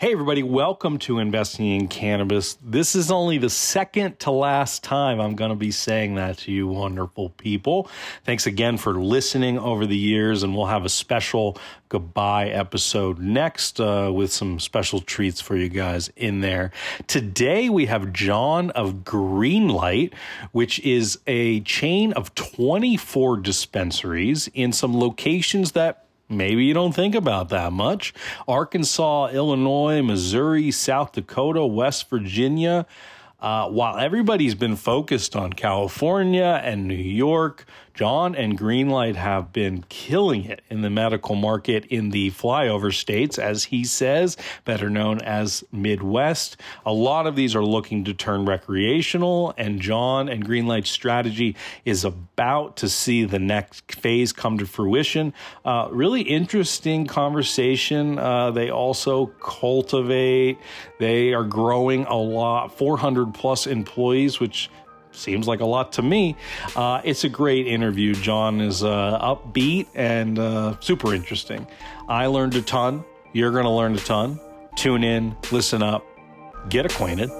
Hey, everybody, welcome to Investing in Cannabis. This is only the second to last time I'm going to be saying that to you, wonderful people. Thanks again for listening over the years, and we'll have a special goodbye episode next uh, with some special treats for you guys in there. Today, we have John of Greenlight, which is a chain of 24 dispensaries in some locations that maybe you don't think about that much. Arkansas, Illinois, Missouri, South Dakota, West Virginia. Uh, while everybody's been focused on California and New York, John and Greenlight have been killing it in the medical market in the flyover states, as he says, better known as Midwest. A lot of these are looking to turn recreational, and John and Greenlight's strategy is about to see the next phase come to fruition. Uh, really interesting conversation. Uh, they also cultivate, they are growing a lot, 400 plus employees, which seems like a lot to me. Uh, it's a great interview. John is uh, upbeat and uh, super interesting. I learned a ton. You're going to learn a ton. Tune in, listen up, get acquainted.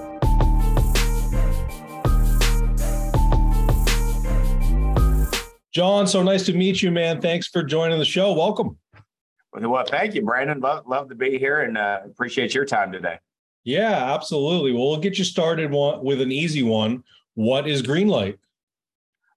John, so nice to meet you, man. Thanks for joining the show. Welcome. Well, thank you, Brandon. Love, love to be here and uh, appreciate your time today. Yeah, absolutely. Well, we'll get you started with an easy one. What is Greenlight?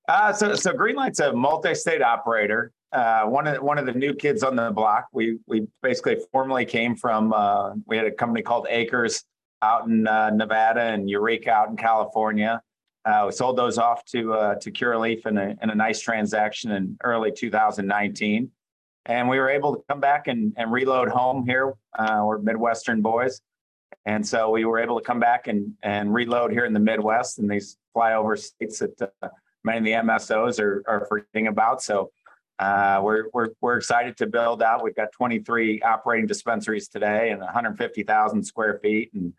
Uh, so, so Greenlight's a multi-state operator. Uh, one of the, one of the new kids on the block. We we basically formally came from. Uh, we had a company called Acres out in uh, Nevada and Eureka out in California. Uh, we sold those off to uh, to Curaleaf in a in a nice transaction in early 2019, and we were able to come back and and reload home here. we're Midwestern boys, and so we were able to come back and and reload here in the Midwest in these flyover states that uh, many of the MSOs are, are forgetting about. So uh, we're, we're, we're excited to build out. We've got 23 operating dispensaries today and 150,000 square feet and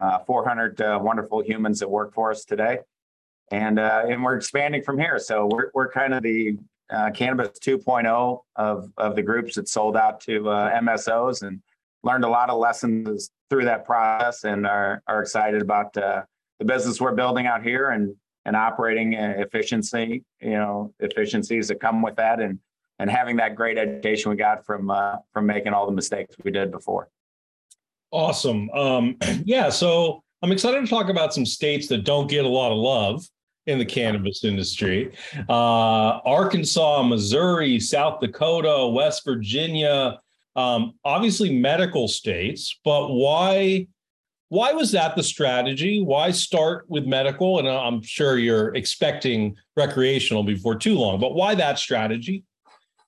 uh, 400 uh, wonderful humans that work for us today. And, uh, and we're expanding from here. So we're, we're kind of the uh, cannabis 2.0 of, of the groups that sold out to MSOs and learned a lot of lessons through that process and are, are excited about the business we're building out here and and operating efficiency, you know, efficiencies that come with that, and and having that great education we got from uh, from making all the mistakes we did before. Awesome. Um, yeah. So I'm excited to talk about some states that don't get a lot of love in the cannabis industry. Uh, Arkansas, Missouri, South Dakota, West Virginia. Um, obviously, medical states, but why why was that the strategy? Why start with medical? And I'm sure you're expecting recreational before too long, but why that strategy?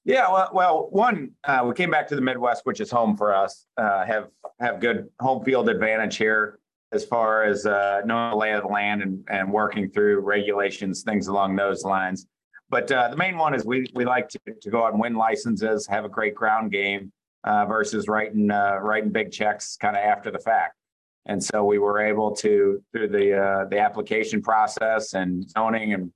Yeah, well, well one, uh, we came back to the Midwest, which is home for us. Uh, have have good home field advantage here as far as uh, knowing the lay of the land and, and working through regulations, things along those lines. But uh, the main one is we we like to, to go out and win licenses, have a great ground game uh, versus writing uh, writing big checks kind of after the fact. And so we were able to, through the uh, the application process and zoning and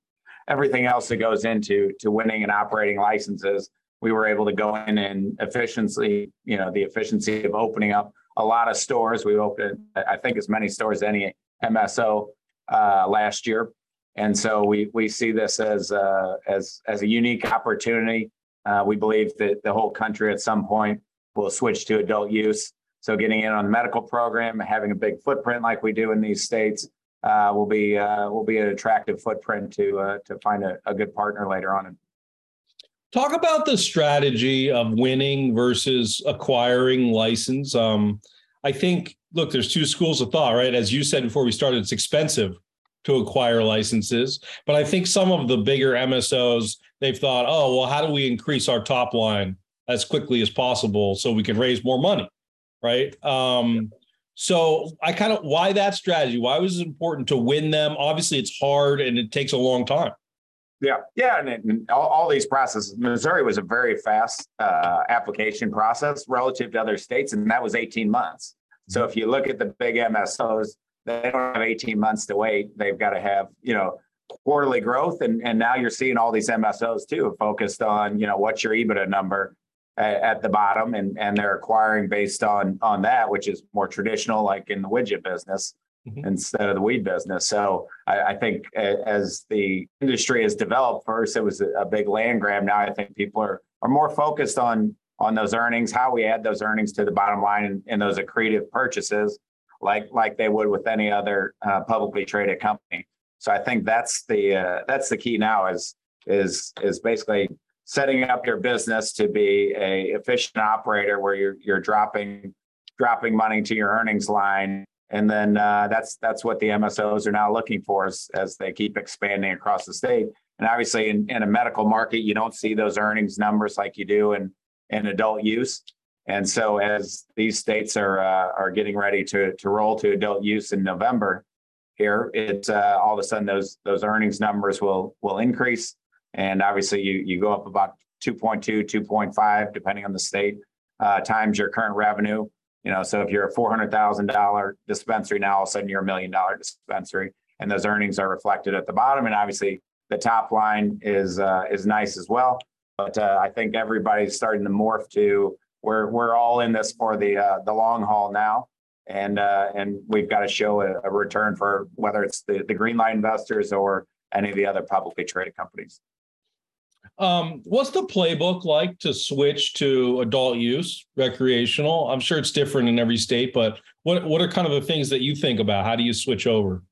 everything else that goes into to winning and operating licenses, we were able to go in and efficiently, you know, the efficiency of opening up a lot of stores. We opened, I think, as many stores as any MSO uh, last year, and so we we see this as uh, as as a unique opportunity. Uh, we believe that the whole country at some point will switch to adult use. So getting in on the medical program, having a big footprint like we do in these states, uh, will be uh, will be an attractive footprint to uh, to find a, a, good partner later on. Talk about the strategy of winning versus acquiring license. Um, I think look, there's two schools of thought, right? As you said before we started, it's expensive to acquire licenses, but I think some of the bigger MSOs they've thought, oh well, how do we increase our top line as quickly as possible so we can raise more money? Right? Um, so I kind of why that strategy? Why was it important to win them? Obviously, it's hard and it takes a long time. Yeah, yeah, and, and all, all, these processes. Missouri was a very fast uh, application process relative to other states, and that was 18 months. So mm-hmm. if you look at the big MSOs, they don't have 18 months to wait. They've got to have you know quarterly growth, and and now you're seeing all these MSOs too focused on you know what's your EBITDA number at, at the bottom, and and they're acquiring based on on that, which is more traditional, like in the widget business. Mm-hmm. Instead of the weed business, so I, I, think as the industry has developed, first it was a big land grab. Now I think people are are more focused on on those earnings, how we add those earnings to the bottom line, and, and those accretive purchases, like like they would with any other uh, publicly traded company. So I think that's the uh, that's the key now is is is basically setting up your business to be a efficient operator where you're you're dropping dropping money to your earnings line and then uh, that's that's what the MSOs are now looking for as, as they keep expanding across the state. And obviously, in, in a medical market, you don't see those earnings numbers like you do in, in adult use. And so, as these states are uh, are getting ready to to roll to adult use in November, here, it's uh, all of a sudden those those earnings numbers will will increase, and obviously you you go up about 2.2, 2.5, depending on the state, uh, times your current revenue. You know, so if you're a four hundred thousand dollar dispensary now, all of a sudden you're a million dollar dispensary, and those earnings are reflected at the bottom. And obviously, the top line is uh, is nice as well. But uh, I think everybody's starting to morph to we're we're all in this for the uh, the long haul now, and uh, and we've got to show a, a, return for whether it's the the Greenlight investors or any of the other publicly traded companies. Um, what's the playbook like to switch to adult use, recreational? I'm sure it's different in every state, but what what are kind of the things that you think about? How do you switch over?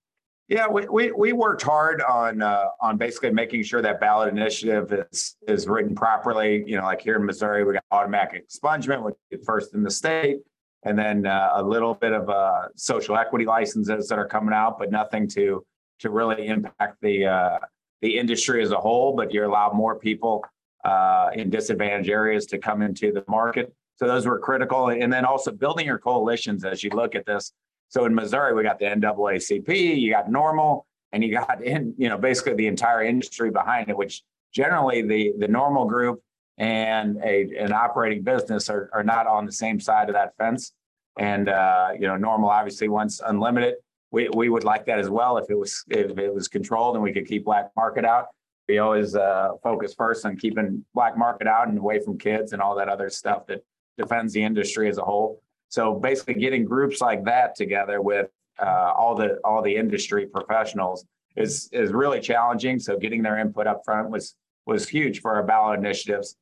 Yeah, we, we, we worked hard on uh, on basically making sure that ballot initiative is is written properly. You know, like here in Missouri, we got automatic expungement, which is first in the state, and then uh, a little bit of uh, social equity licenses that are coming out, but nothing to to really impact the uh, the industry as a whole. But you allow more people uh, in disadvantaged areas to come into the market. So those were critical, and then also building your coalitions as you look at this so in Missouri, we got the NAACP, you got NORML, and you got in, you know, basically the entire industry behind it, which generally the the NORML group and a an operating business are, are not on the same side of that fence. And uh, you know, NORML obviously wants unlimited. We we would like that as well if it was if it was controlled and we could keep black market out. We always uh, focus first on keeping black market out and away from kids and all that other stuff that defends the industry as a whole. So basically, getting groups like that together with uh, all the all the industry professionals is is really challenging. So getting their input up front was was huge for our ballot initiatives,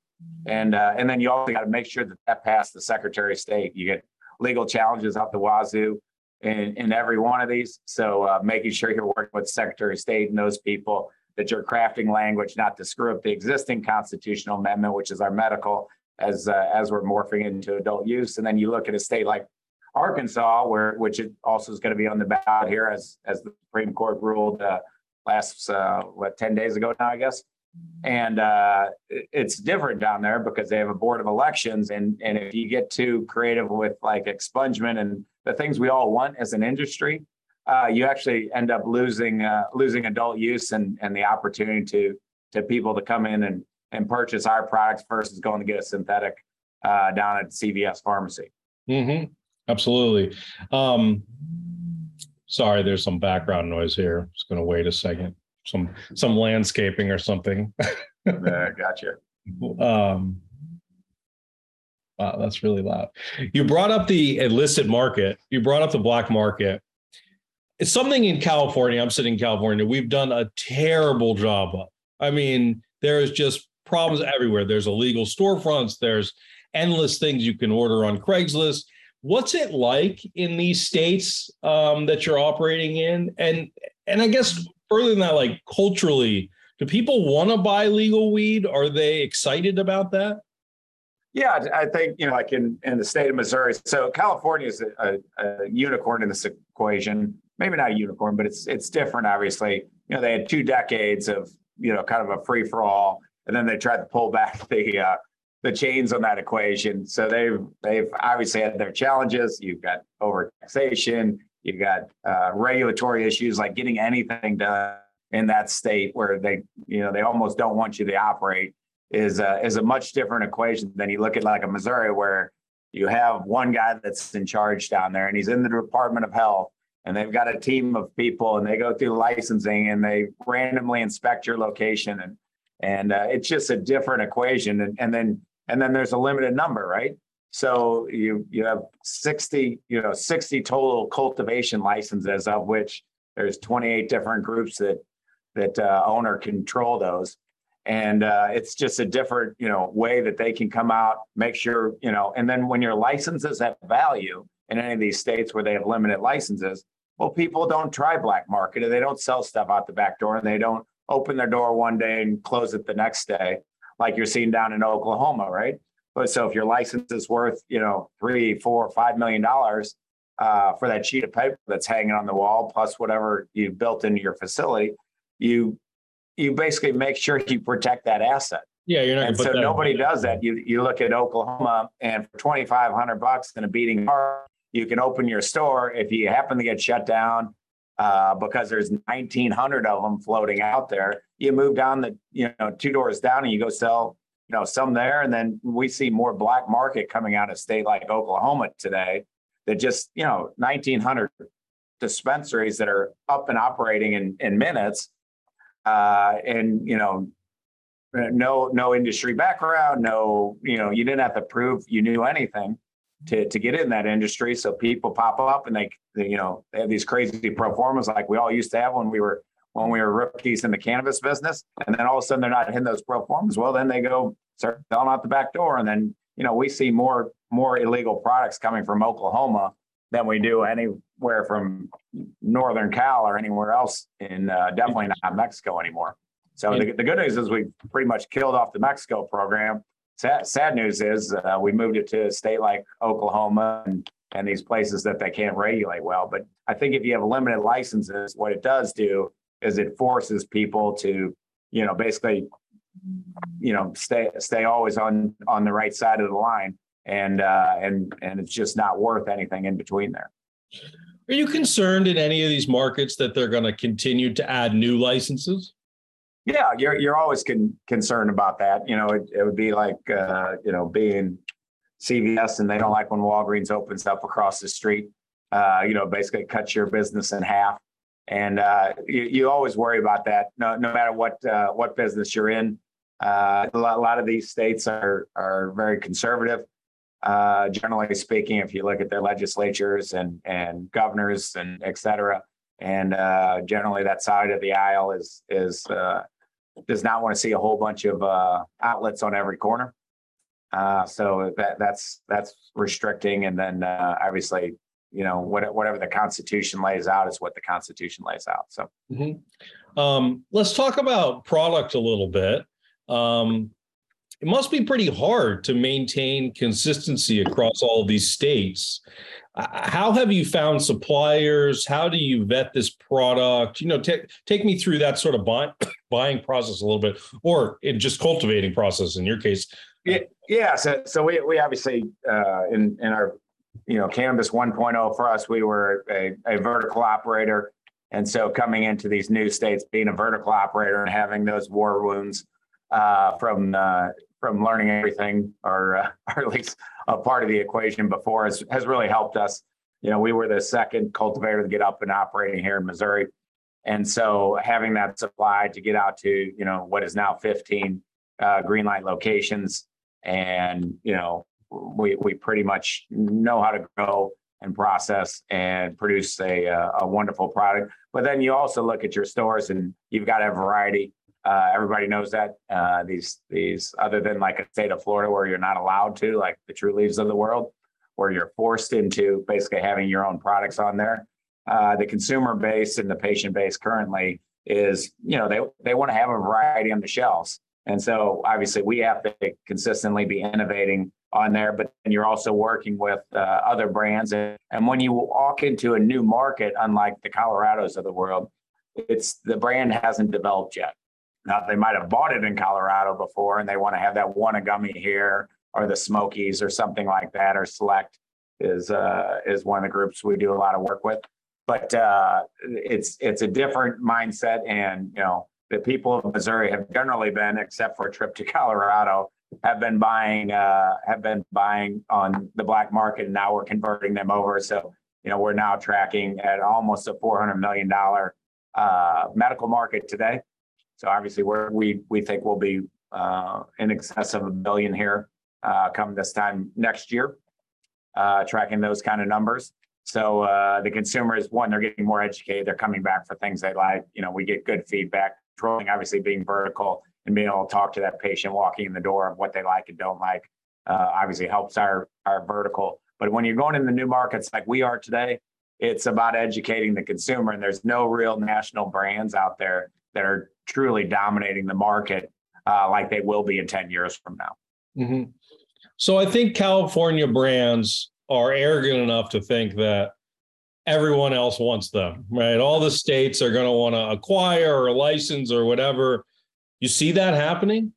and uh, and then you also got to make sure that that passed the Secretary of State. You get legal challenges out the wazoo in, in every one of these. So uh, making sure you're working with Secretary of State and those people that you're crafting language not to screw up the existing constitutional amendment, which is our medical as uh, as we're morphing into adult use. And then you look at a state like Arkansas, where which it also is going to be on the ballot here, as as the Supreme Court ruled uh, last uh, what ten days ago now, I guess. And uh, it's different down there because they have a board of elections, and and if you get too creative with like expungement and the things we all want as an industry, uh, you actually end up losing uh, losing adult use and and the opportunity to to people to come in and and purchase our products versus going to get a synthetic uh, down at CVS pharmacy. Mm-hmm. Absolutely. Um, sorry, there's some background noise here. Just going to wait a second. Some some landscaping or something. uh, gotcha. Um, wow, that's really loud. You brought up the illicit market. You brought up the black market. It's something in California. I'm sitting in California. We've done a terrible job of. I mean, there is just problems everywhere. There's illegal storefronts, there's endless things you can order on Craigslist. What's it like in these states um, that you're operating in? And and I guess further than that, like culturally, do people want to buy legal weed? Are they excited about that? Yeah, I think you know, like in in the state of Missouri. So California is a, a, a unicorn in this equation. Maybe not a unicorn, but it's it's different. Obviously, you know, they had two decades of you know kind of a free for all and then they tried to pull back the uh, the chains on that equation. So they've they've obviously had their challenges. You've got over taxation. You've got uh, regulatory issues like getting anything done in that state where they you know they almost don't want you to operate is a, is a much different equation than you look at like a Missouri where you have one guy that's in charge down there and he's in the Department of Health and they've got a team of people and they go through licensing and they randomly inspect your location and and uh, it's just a different equation and, and then and then there's a limited number, right? So you you have 60, you know, 60 total cultivation licenses, of which there's 28 different groups that that uh, own or control those. And uh, it's just a different, you know, way that they can come out, make sure, you know, and then when your licenses have value in any of these states where they have limited licenses, well, people don't try black market and they don't sell stuff out the back door and they don't open their door one day and close it the next day, like you're seeing down in Oklahoma, right? But so if your license is worth, you know, three, four, five million dollars uh, for that sheet of paper that's hanging on the wall, plus whatever you built into your facility, you you basically make sure you protect that asset. Yeah, you're not. And so nobody does that. You you look at Oklahoma, and for twenty five hundred bucks and a beating heart, you can open your store. If you happen to get shut down uh, because there's nineteen hundred of them floating out there, you move down the you know two doors down and you go sell you know some there, and then we see more black market coming out of state like Oklahoma today. That just you know nineteen hundred dispensaries that are up and operating in in minutes uh, and you know no no industry background no you know you didn't have to prove you knew anything to to get in that industry. So people pop up and they, they you know they have these crazy pro formas like we all used to have when we were when we were rookies in the cannabis business. And then all of a sudden they're not hitting those pro formas. Well then they go start selling out the back door. And then you know we see more more illegal products coming from oklahoma than we do anywhere from northern Cal or anywhere else in uh, definitely not Mexico anymore. So the, the, good news is we pretty much killed off the Mexico program. Sad, sad news is uh, we moved it to a state like Oklahoma and, and these places that they can't regulate well. But I think if you have limited licenses, what it does do is it forces people to, you know, basically, you know, stay stay always on on the right side of the line and uh, and and it's just not worth anything in between there. Are you concerned in any of these markets that they're going to continue to add new licenses? Yeah, you're you're always con- concerned about that. You know, it, it would be like uh, you know being CVS and they don't like when Walgreens opens up across the street. Uh, you know, basically cuts your business in half, and uh, you, you always worry about that. No, no matter what uh, what business you're in. Uh, a lot, a lot of these states are are very conservative uh, generally speaking, if you look at their legislatures and, and governors and et cetera, and uh, generally that side of the aisle is is uh, does not want to see a whole bunch of uh, outlets on every corner. Uh, so that that's that's restricting, and then uh, obviously, you know, what, whatever the Constitution lays out is what the Constitution lays out. So, mm-hmm. um, let's talk about product a little bit. Um, it must be pretty hard to maintain consistency across all these states. Uh, how have you found suppliers? How do you vet this product? You know, take take me through that sort of buy, buying process a little bit, or just cultivating process in your case. Yeah, yeah. So, so we we obviously uh, in in our you know cannabis 1.0 for us, we were a, a vertical operator, and so coming into these new states, being a vertical operator and having those war wounds uh, from uh, from learning everything, or, uh, or at least a part of the equation before, has, has really helped us. You know, we were the second cultivator to get up and operating here in Missouri. And so having that supply to get out to, you know, what is now 15 uh, Greenlight locations. And, you know, we, we pretty much know how to grow and process and produce a, uh, a wonderful product. But then you also look at your stores and you've got a variety uh, everybody knows that uh, these these other than like a state of Florida where you're not allowed to, like the Trulieves of the world, where you're forced into basically having your own products on there. Uh, the consumer base and the patient base currently is, you know, they they want to have a variety on the shelves, and so obviously we have to consistently be innovating on there. But then you're also working with uh, other brands, and, and when you walk into a new market, unlike the Colorados of the world, it's the brand hasn't developed yet now, they might have bought it in Colorado before and they want to have that Wana gummy here or the Smokiez or something like that, or Select is uh, is one of the groups we do a lot of work with. But uh, it's it's a different mindset, and you know the people of Missouri have generally been, except for a trip to Colorado, have been buying uh, have been buying on the black market, and now we're converting them over. So you know we're now tracking at almost a four hundred million dollar uh, medical market today. So obviously, we we think we'll be uh, in excess of a billion here uh, come this time next year, uh, tracking those kind of numbers. So the consumers, one, they're getting more educated. They're coming back for things they like. You know, we get good feedback. Controlling, obviously, being vertical and being able to talk to that patient walking in the door of what they like and don't like, obviously helps our our vertical. But when you're going in the new markets like we are today, it's about educating the consumer. And there's no real national brands out there that are truly dominating the market uh, like they will be in 10 years from now. Mm-hmm. So I think California brands are arrogant enough to think that everyone else wants them, right? All the states are going to want to acquire or license or whatever. You see that happening?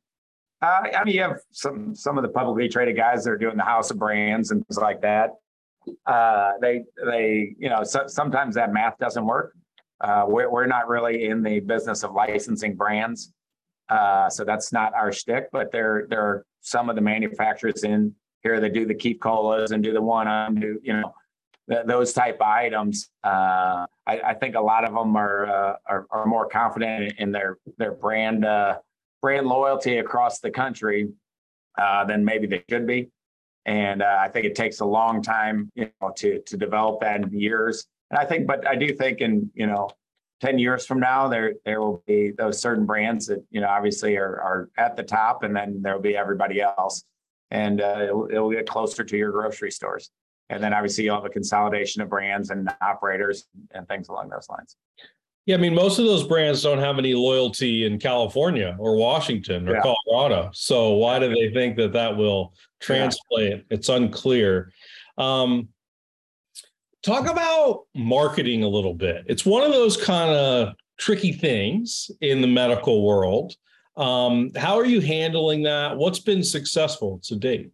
Uh, I mean, you have some some of the publicly traded guys that are doing the house of brands and things like that. Uh, they they you know so, sometimes that math doesn't work. Uh, we're we're not really in the business of licensing brands, uh, so that's not our shtick. But there there are some of the manufacturers in here that do the Keef Colas and do the Wana do you know th- those type of items. Uh, I, I, think a lot of them are, uh, are, are more confident in their their brand uh, brand loyalty across the country uh, than maybe they should be. And I think it takes a long time, you know, to to develop that in years. And I think, but I do think in you know, ten years from now, there there will be those certain brands that you know obviously are are at the top, and then there will be everybody else, and uh, it'll, it'll get closer to your grocery stores. And then obviously you'll have a consolidation of brands and operators and things along those lines. Yeah, I mean, most of those brands don't have any loyalty in California or Washington or yeah. Colorado. So why do they think that that will translate? Yeah. It's unclear. Um, talk about marketing a little bit. It's one of those kind of tricky things in the medical world. Um, how are you handling that? What's been successful to date?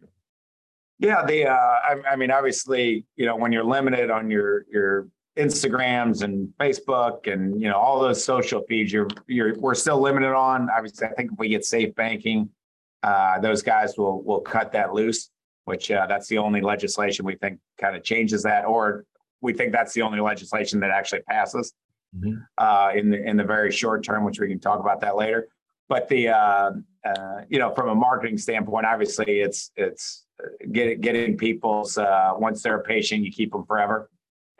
Yeah, the uh, I, I mean, obviously, you know, when you're limited on your your Instagrams and Facebook and you know all those social feeds you're you're we're still limited on. Obviously, I think if we get safe banking, uh, those guys will will cut that loose. Which uh, that's the only legislation we think kind of changes that, or we think that's the only legislation that actually passes mm-hmm. uh, in the in the very short term, which we can talk about that later. But the uh, uh, you know from a marketing standpoint, obviously it's it's uh, getting getting people's once they're a patient, you keep them forever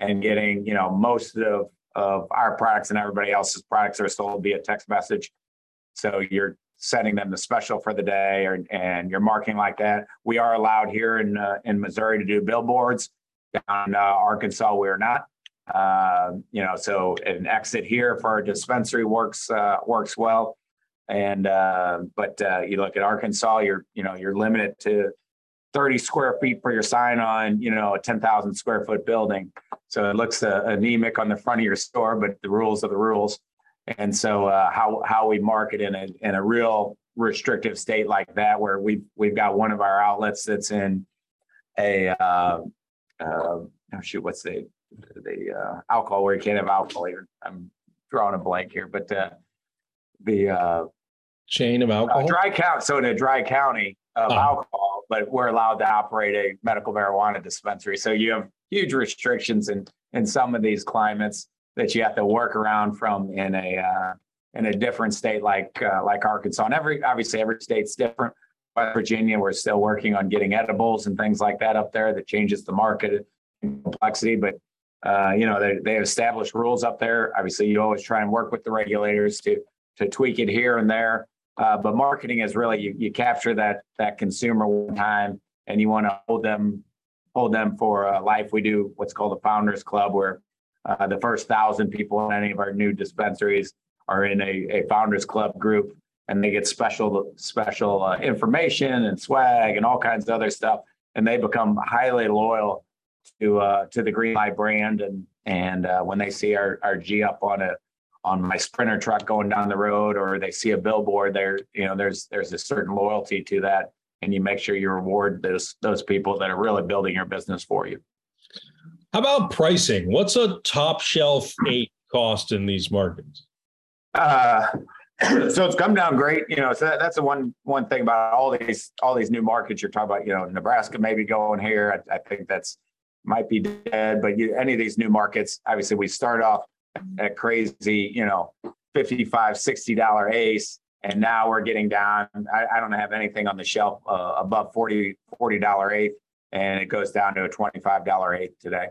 and getting, you know, most of, of our products and everybody else's products are sold via text message. So you're sending them the special for the day or, and you're marking like that. We are allowed here in, uh, in Missouri to do billboards. Down uh, Arkansas, we're not. Uh, you know, so an exit here for a dispensary works uh, works well. And uh, but uh, you look at Arkansas, you're you know you're limited to 30 square feet for your sign on, you know, a 10,000 square foot building. So it looks uh, anemic on the front of your store, but the rules are the rules. And so how how we market in a in a real restrictive state like that, where we've we've got one of our outlets that's in a uh, uh, oh shoot, what's the the uh, alcohol where you can't have alcohol. Even I'm drawing a blank here, but uh, the uh, chain of alcohol, dry count. So in a dry county of oh. alcohol but we're allowed to operate a medical marijuana dispensary. So you have huge restrictions in in some of these climates that you have to work around from in a uh, in a different state like uh, like Arkansas. And every obviously every state's different. West Virginia, we're still working on getting edibles and things like that up there that changes the market complexity. But uh, you know they they established rules up there. Obviously, you always try and work with the regulators to to tweak it here and there. Uh, but marketing is really you, you capture that that consumer one time and you want to hold them hold them for uh, life. We do what's called a founders club where uh, the first thousand people in any of our new dispensaries are in a, a founders club group and they get special special uh, information and swag and all kinds of other stuff. And they become highly loyal to uh, to the Greenlight brand. And and uh, when they see our our G up on a on my sprinter truck going down the road or they see a billboard there you know there's there's a certain loyalty to that. And you make sure you reward those those people that are really building your business for you. How about pricing? What's a top shelf eight cost in these markets? Uh so it's come down great you know so that, that's the one one thing about all these all these new markets you're talking about you know nebraska maybe going here i, I think that's might be dead but you, any of these new markets obviously we start off at crazy, you know, 55 60 dollar ace and now we're getting down. I, I don't have anything on the shelf uh, above 40 dollar eighth, and it goes down to a twenty five dollar eighth today.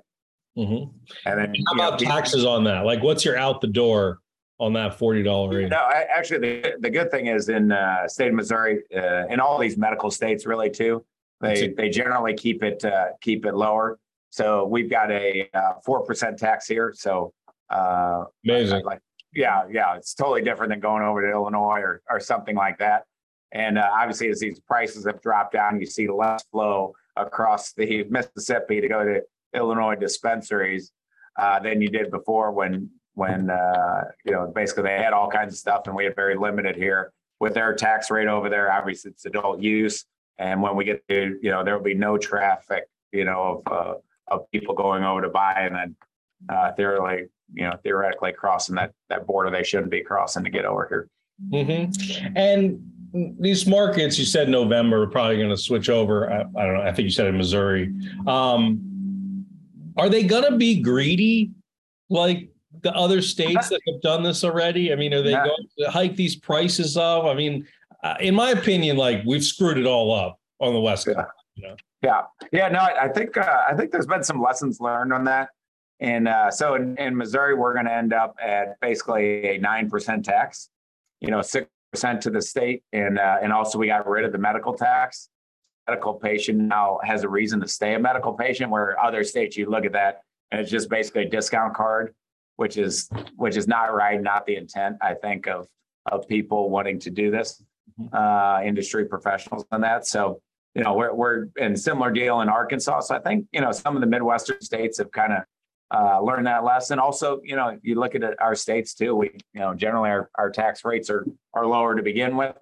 Mm-hmm. And then how about know, taxes on that? Like, what's your out the door on that forty dollar No, I, actually, the, the good thing is in uh, state of Missouri, uh, in all these medical states, really too, they they generally keep it uh, keep it lower. So we've got a uh, four percent tax here. So uh, amazing. Like, yeah, yeah, it's totally different than going over to Illinois or or something like that. And uh, obviously, as these prices have dropped down, you see less flow across the Mississippi to go to Illinois dispensaries than you did before when when uh, you know basically they had all kinds of stuff and we had very limited here. With their tax rate over there obviously it's adult use. And when we get to you know there will be no traffic you know of uh, of people going over to buy and then uh, theoretically you know theoretically crossing that that border they shouldn't be crossing to get over here. Mm-hmm. and these markets you said november are probably going to switch over. I, I, don't know i think you said in missouri. Um, are they going to be greedy? Like the other states that have done this already? I mean, are they yeah. going to hike these prices up? I mean, uh, in my opinion, like we've screwed it all up on the West yeah. You know? Yeah, yeah. No, I, I think uh, I think there's been some lessons learned on that. And uh, so in, in Missouri, we're going to end up at basically a nine percent tax. You know, six percent to the state, and uh, and also we got rid of the medical tax. Medical patient now has a reason to stay a medical patient, where other states you look at that and it's just basically a discount card which is which is not right, not the intent. I think of of people wanting to do this, mm-hmm. uh, industry professionals and that. So you know we're we're in similar deal in Arkansas. So I think you know some of the Midwestern states have kind of uh, learned that lesson. Also, you know, you look at our states too. We, you know, generally our, our tax rates are are lower to begin with,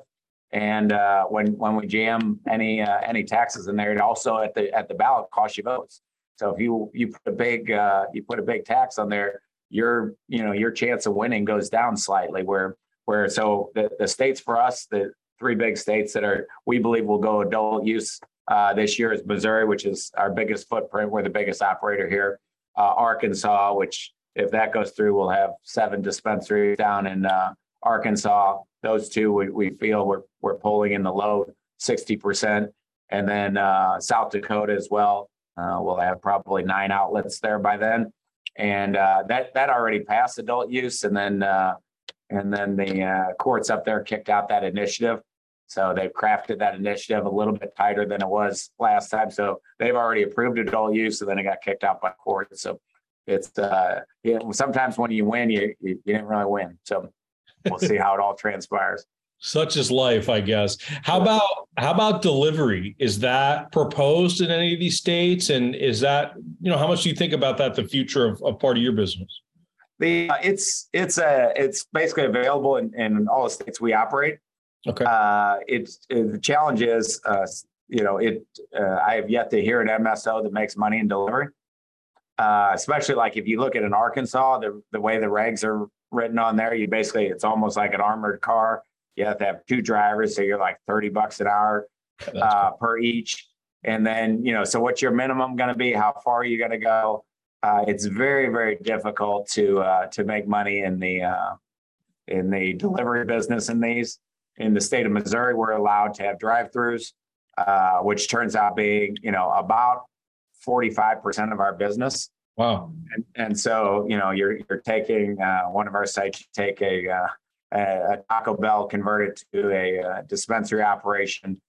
and uh, when when we jam any uh, any taxes in there, it also at the at the ballot costs you votes. So if you you put a big uh, you put a big tax on there, your you know your chance of winning goes down slightly where where so the, the states for us the three big states that are we believe will go adult use uh, this year is missouri which is our biggest footprint. We're the biggest operator here. Uh, arkansas which if that goes through we'll have seven dispensaries down in uh, arkansas. Those two we, we feel we're, we're pulling in the low 60% and then uh, south dakota as well. Uh, we'll have probably nine outlets there by then and uh, that that already passed adult use, and then uh, and then the uh, courts up there kicked out that initiative. So they've crafted that initiative a little bit tighter than it was last time. So they've already approved adult use, and then it got kicked out by court. So it's uh, know, sometimes when you win, you, you you didn't really win. So we'll see how it all transpires such is life i guess. How about how about delivery? Is that proposed in any of these states? And is that you know how much do you think about that the future of, of part of your business? The uh, it's it's a it's basically available in, in all the states we operate. Okay. Uh it's it, the challenge is uh you know it uh, i have yet to hear an mso that makes money in delivery. Uh especially like if you look at an arkansas the the way the regs are written on there you basically it's almost like an armored car you have to have two drivers, so you're like 30 bucks an hour uh, per each. And then, you know, so what's your minimum going to be? How far are you going to go? Uh, it's very, very difficult to uh, to make money in the uh, in the delivery business in these. In the state of Missouri, we're allowed to have drive-throughs, uh, which turns out being, you know, about 45% of our business. Wow. And, and so, you know, you're you're taking uh, one of our sites, you take a uh, a Taco Bell converted to a, uh, dispensary operation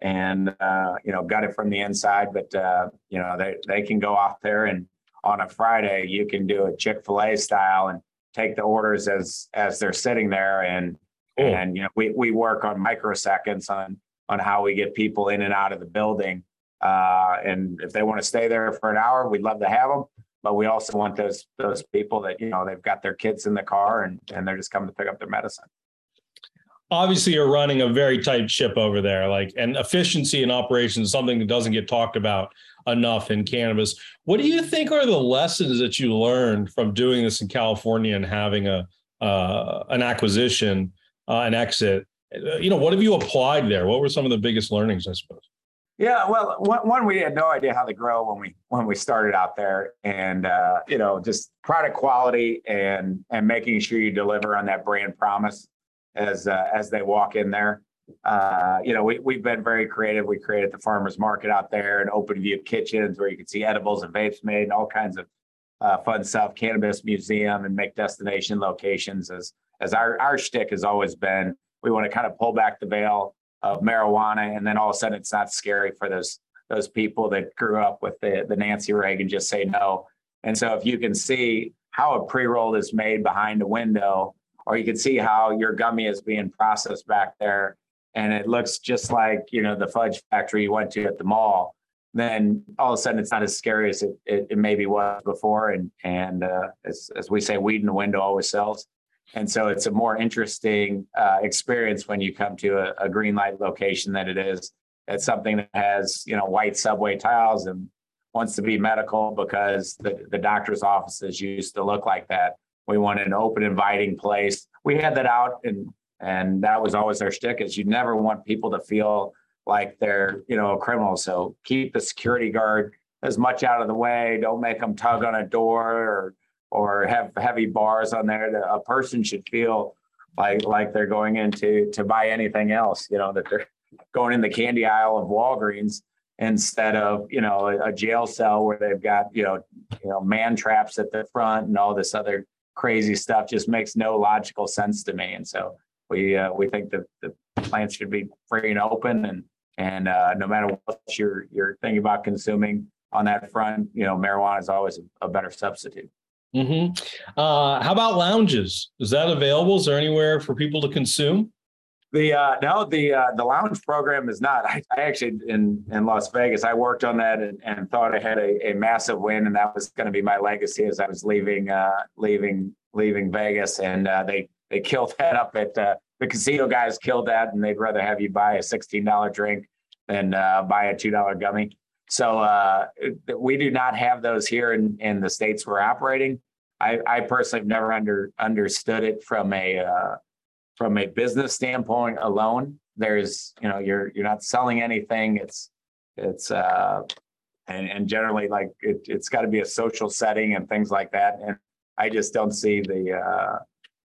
and uh, you know got it from the inside. But uh, you know they they can go off there and on a Friday you can do a Chick Fil A style and take the orders as as they're sitting there and cool. and you know we we work on microseconds on on how we get people in and out of the building. Uh, and if they want to stay there for an hour, we'd love to have them but we also want those those people that you know they've got their kids in the car and and they're just coming to pick up their medicine. Obviously you're running a very tight ship over there like and efficiency in operations is something that doesn't get talked about enough in cannabis. What do you think are the lessons that you learned from doing this in california and having a uh, an acquisition uh, an exit? You know what have you applied there? What were some of the biggest learnings i suppose yeah, well, one, we had no idea how to grow when we when we started out there, and uh, you know, just product quality and and making sure you deliver on that brand promise as uh, as they walk in there. Uh, you know, we we've been very creative. We created the farmers market out there and open view kitchens where you can see edibles and vapes made and all kinds of uh, fun stuff. Cannabis museum and make destination locations as as our our shtick has always been. We want to kind of pull back the veil of marijuana, and then all of a sudden it's not scary for those those people that grew up with the the Nancy Reagan just say no. And so if you can see how a pre-roll is made behind a window, or you can see how your gummy is being processed back there, and it looks just like you know the fudge factory you went to at the mall, then all of a sudden it's not as scary as it, it, it maybe was before. And and uh, as as we say, weed in the window always sells. And so it's a more interesting uh, experience when you come to a, a Greenlight location than it is. It's something that has, you know, white subway tiles and wants to be medical because the, the doctor's offices used to look like that. We want an open, inviting place. We had that out and and that was always our shtick is you never want people to feel like they're, you know, a criminal. So keep the security guard as much out of the way. Don't make them tug on a door or or have heavy bars on there that a person should feel like like they're going into to buy anything else you know that they're going in the candy aisle of walgreens instead of you know a, a jail cell where they've got you know you know man traps at the front and all this other crazy stuff just makes no logical sense to me. And so we uh, we think that the plants should be free and open and and uh, no matter what you're you're thinking about consuming on that front you know marijuana is always a, a better substitute Mm-hmm. Uh, how about lounges? Is that available? Is there anywhere for people to consume? The uh, no, the uh, the lounge program is not. I, I, actually in in Las Vegas, I worked on that and, and thought I had a, a massive win, and that was going to be my legacy as I was leaving uh, leaving leaving Vegas, and uh, they they killed that up at uh, the casino guys killed that, and they'd rather have you buy a sixteen dollar drink than uh, buy a two dollar gummy. So we do not have those here in, in the states we're operating. I, I personally have never under understood it from a uh, from a business standpoint alone. There's you know you're you're not selling anything. It's it's uh, and, and generally like it, it's got to be a social setting and things like that. And I just don't see the uh,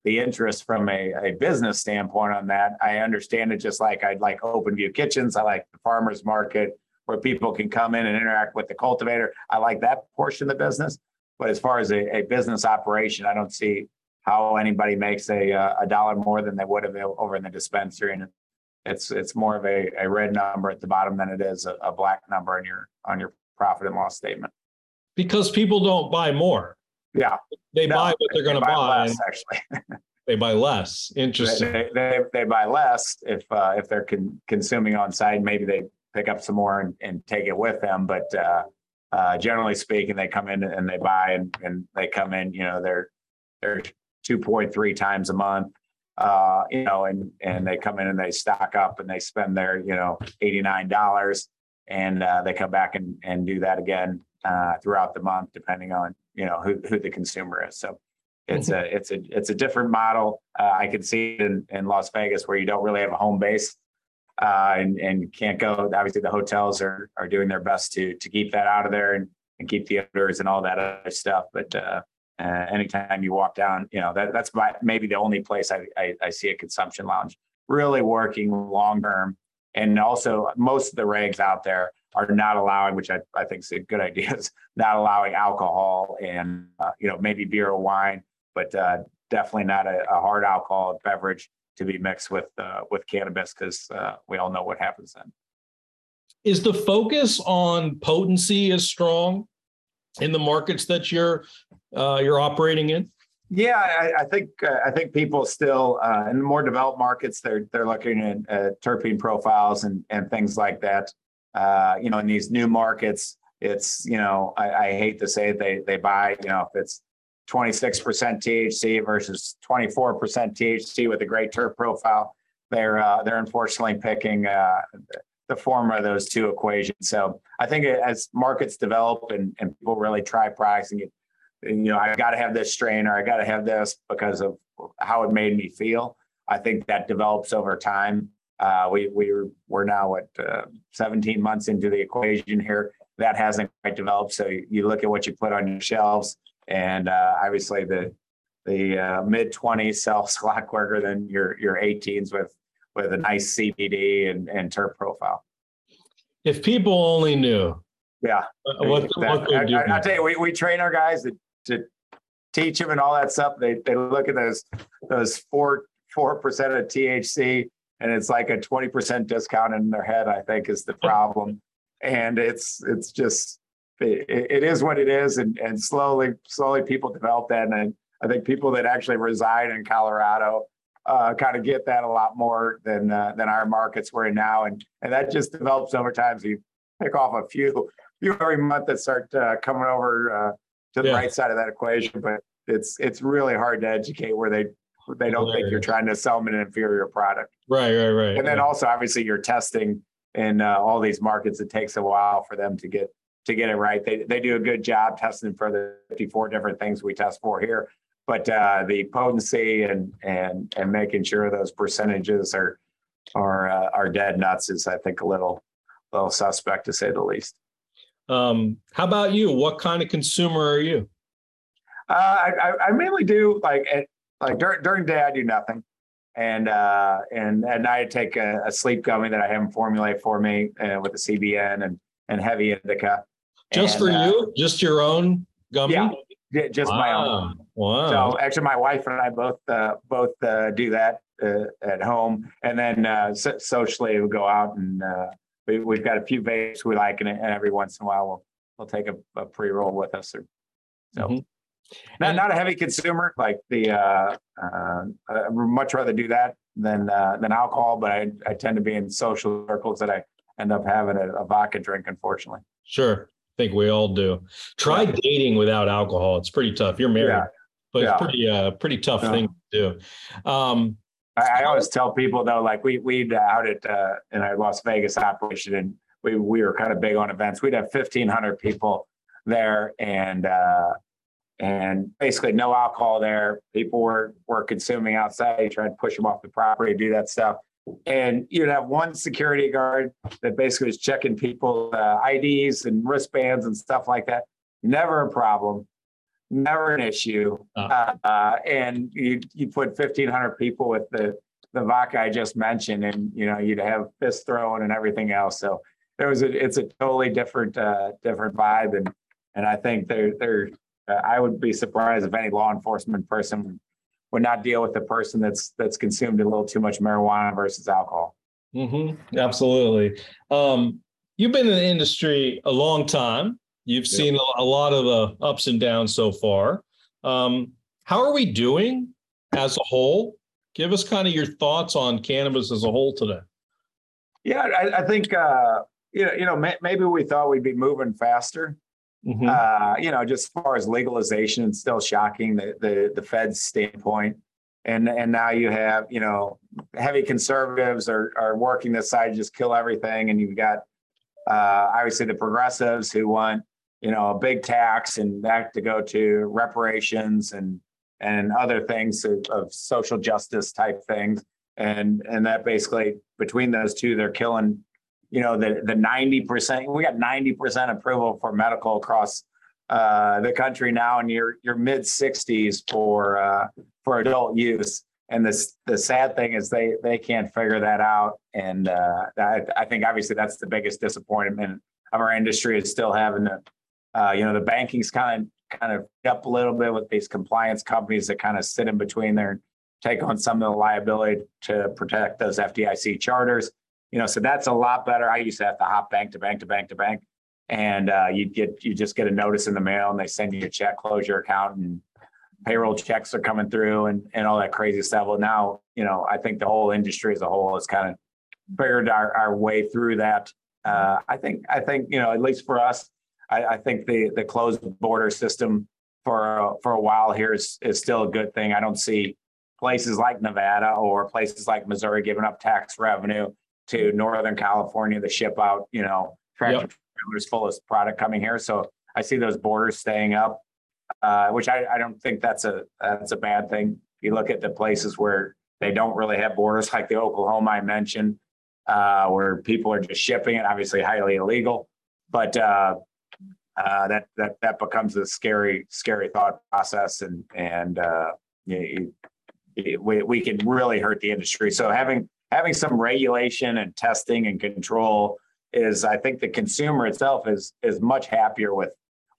the interest from a, a business standpoint on that. I understand it just like I'd like open view kitchens. I like the farmers market where people can come in and interact with the cultivator. I like that portion of the business. But as far as a, a business operation, I don't see how anybody makes a uh, a dollar more than they would have over in the dispensary, and it's it's more of a, a red number at the bottom than it is a, a black number on your on your profit and loss statement. Because people don't buy more. Yeah, they no, buy what they're going to buy. buy less, actually, they buy less. Interesting. They, they, they, buy less if uh, if they're con- consuming on site. Maybe they pick up some more and, and take it with them, but uh, uh, generally speaking, they come in and they buy and, and they come in, you know, they're, they're 2.3 times a month, uh, you know, and, and they come in and they stock up and they spend their, you know, $89 and uh, they come back and, and do that again uh, throughout the month, depending on, you know, who, who the consumer is. So it's mm-hmm. a, it's a, it's a different model. Uh, I can see it in, in Las Vegas where you don't really have a home base uh, and and can't go. Obviously, the hotels are are doing their best to to keep that out of there and and keep the odors and all that other stuff. But uh, uh, anytime you walk down, you know that that's my, maybe the only place I, I, I see a consumption lounge really working long term. And also, most of the regs out there are not allowing, which I, I think is a good idea, is not allowing alcohol and uh, you know maybe beer or wine, but uh, definitely not a, a hard alcohol beverage to be mixed with uh, with cannabis because uh, we all know what happens then. Is the focus on potency as strong in the markets that you're uh, you're operating in? Yeah, I, I think uh, I think people still uh, in more developed markets they're they're looking at terpene profiles and and things like that. Uh, you know, in these new markets, it's you know I, I hate to say it, they they buy you know if it's 26% THC versus 24% THC with a great terp profile. They're uh, they're unfortunately picking uh, the former of those two equations. So I think as markets develop and, and people really try products pricing it, you know, I've got to have this strain or I got to have this because of how it made me feel. I think that develops over time. Uh, we we we're now at uh, 17 months into the equation here. That hasn't quite developed. So you look at what you put on your shelves and uh, obviously the the uh, mid 20s sells a lot quicker than your your 18s with with a nice CBD and, and terp profile. If people only knew. Yeah. What, that, what I, I, I tell you, we, we train our guys to, to teach them and all that stuff. They, they look at those those four four percent of THC and it's like a 20% discount in their head, I think is the problem. and it's it's just it, it is what it is. And and slowly, slowly people develop that. And I think people that actually reside in Colorado uh, kind of get that a lot more than uh, than our markets we're in now. And and that just develops over time. So you pick off a few few every month that start uh, coming over uh, to the yeah. right side of that equation. But it's it's really hard to educate where they they don't think you're trying to sell them an inferior product. Right, right, right. And then yeah. also, obviously, you're testing in uh, all these markets. It takes a while for them to get to get it right. They they do a good job testing for the 54 different things we test for here, but uh, the potency and and and making sure those percentages are are uh, are dead nuts is, I think, a little little suspect to say the least. Um, how about you? What kind of consumer are you? Uh, I, I mainly do like like during during day I do nothing, and uh, and at night I take a, a sleep gummy that I have them formulate for me uh, with the CBN and and heavy indica. Just and, for uh, you, just your own gummy. Yeah, just wow. my own. Wow. So actually, my wife and I both uh, both uh, do that uh, at home, and then uh, so- socially we go out and uh, we, we've got a few vapes we like, and, and every once in a while we'll we'll take a, a pre roll with us. Or, so. Mm-hmm. Not not a heavy consumer. Like the uh, uh, I would much rather do that than uh, than alcohol. But I, I tend to be in social circles that I end up having a, a vodka drink. Unfortunately. Sure, think we all do. Try yeah. dating without alcohol. It's pretty tough. You're married, yeah. but yeah. it's pretty uh pretty tough thing to do. Um, I, I, always tell people though, like we we'd out at uh, in our Las Vegas operation, and we we were kind of big on events. We'd have 1,500 people there, and uh, and basically no alcohol there. People were were consuming outside, trying to push them off the property, do that stuff. And you'd have one security guard that basically was checking people uh, IDs and wristbands and stuff like that. Never a problem, never an issue. Uh, uh, and you you put fifteen hundred people with the the vodka I just mentioned, and you know you'd have fist throwing and everything else. So there was a it's a totally different uh, different vibe, and and I think they're they're uh, I would be surprised if any law enforcement person would not deal with the person that's that's consumed a little too much marijuana versus alcohol. Mm-hmm. Absolutely. Um, you've been in the industry a long time. You've yep. seen a, lot of the ups and downs so far. Um, how are we doing as a whole? Give us kind of your thoughts on cannabis as a whole today. Yeah, I, I think uh, you know, you know, may, maybe we thought we'd be moving faster. Mm-hmm. Uh, you know, just as far as legalization, it's still shocking the the the Fed's standpoint. And and now you have, you know, heavy conservatives are are working this side, to just kill everything. And you've got uh, obviously the progressives who want, you know, a big tax and that to go to reparations and and other things of, of social justice type things. And and that basically between those two, they're killing you know the the 90% we got 90% approval for medical across uh, the country now and you're you're mid 60s for uh, for adult use. And this the sad thing is they they can't figure that out. And uh, I, I think obviously that's the biggest disappointment of our industry is still having the uh, you know the banking's kind of kind of up a little bit with these compliance companies that kind of sit in between there and take on some of the liability to protect those FDIC charters you know, so that's a lot better. I used to have to hop bank to bank to bank to bank, and uh, you get you just get a notice in the mail, and they send you a check, close your account, and payroll checks are coming through, and and all that crazy stuff. Well, now you know, I think the whole industry as a whole has kind of figured our, our way through that. Uh, I think I think you know, at least for us, I, I think the the closed border system for uh, for a while here is is still a good thing. I don't see places like Nevada or places like Missouri giving up tax revenue to Northern California to ship out, you know, tractor yep. trailers full of product coming here. So I see those borders staying up, uh, which I, I don't think that's a that's a bad thing. You look at the places where they don't really have borders, like the Oklahoma I mentioned, uh, where people are just shipping it, obviously highly illegal. But uh, uh, that that that becomes a scary scary thought process, and and uh, you, you, we we can really hurt the industry. So having having some regulation and testing and control is, I think, the consumer itself is is much happier with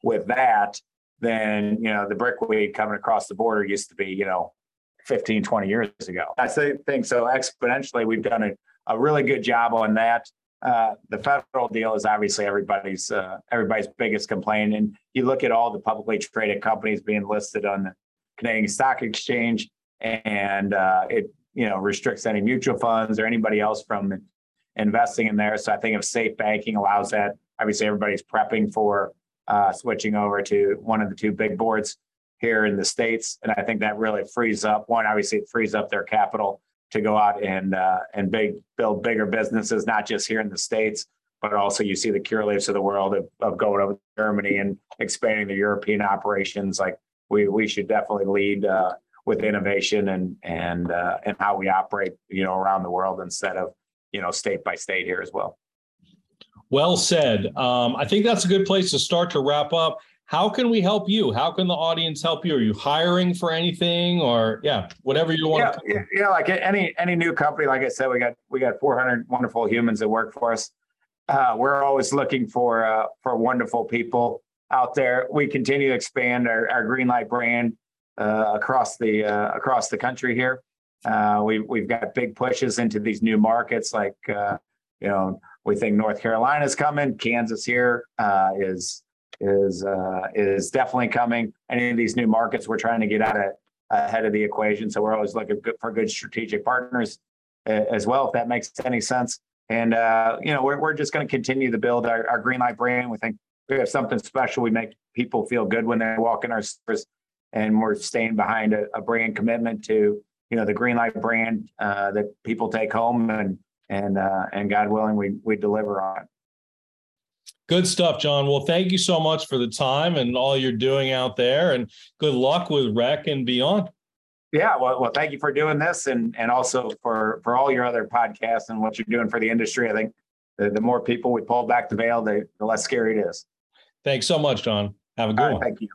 with that than you know the brickweed coming across the border used to be. You know, 15, 20 years ago. I think so. Exponentially, we've done a, a really good job on that. Uh, the federal deal is obviously everybody's uh, everybody's biggest complaint, and you look at all the publicly traded companies being listed on the Canadian Stock Exchange, and uh, it you know restricts any mutual funds or anybody else from investing in there. So I think if safe banking allows that, obviously everybody's prepping for uh, switching over to one of the two big boards here in the states, and I think that really frees up one. Obviously, it frees up their capital to go out and uh, and big build bigger businesses, not just here in the states, but also you see the Curaleafs of the world of, of going over to Germany and expanding the European operations. Like we we should definitely lead uh, with innovation and and uh, and how we operate, you know, around the world instead of you know state by state here as well. Well said. Um, I think that's a good place to start to wrap up how can we help you? How can the audience help you? Are you hiring for anything or yeah, whatever you want? Yeah, yeah, yeah, like any any new company, like I said, we got we got 400 wonderful humans that work for us. Uh, we're always looking for uh, for wonderful people out there. We continue to expand our, our Greenlight brand across the uh, across the country here. Uh, we we've got big pushes into these new markets, like uh, you know, we think North Carolina's coming, Kansas here is is uh, is definitely coming. Any of these new markets, we're trying to get out of ahead of the equation. So we're always looking for good strategic partners as well, if that makes any sense. And uh, you know, we're we're just going to continue to build our, our Greenlight brand. We think we have something special. We make people feel good when they walk in our stores, and we're staying behind a, a brand commitment to you know the Greenlight brand uh, that people take home and and uh, and God willing, we we deliver on. Good stuff, John. Well, thank you so much for the time and all you're doing out there, and good luck with Rec and beyond. Yeah, well, well, thank you for doing this, and and also for for all your other podcasts and what you're doing for the industry. I think the, the more people we pull back the veil, the, the less scary it is. Thanks so much, John. Have a good one. Thank you.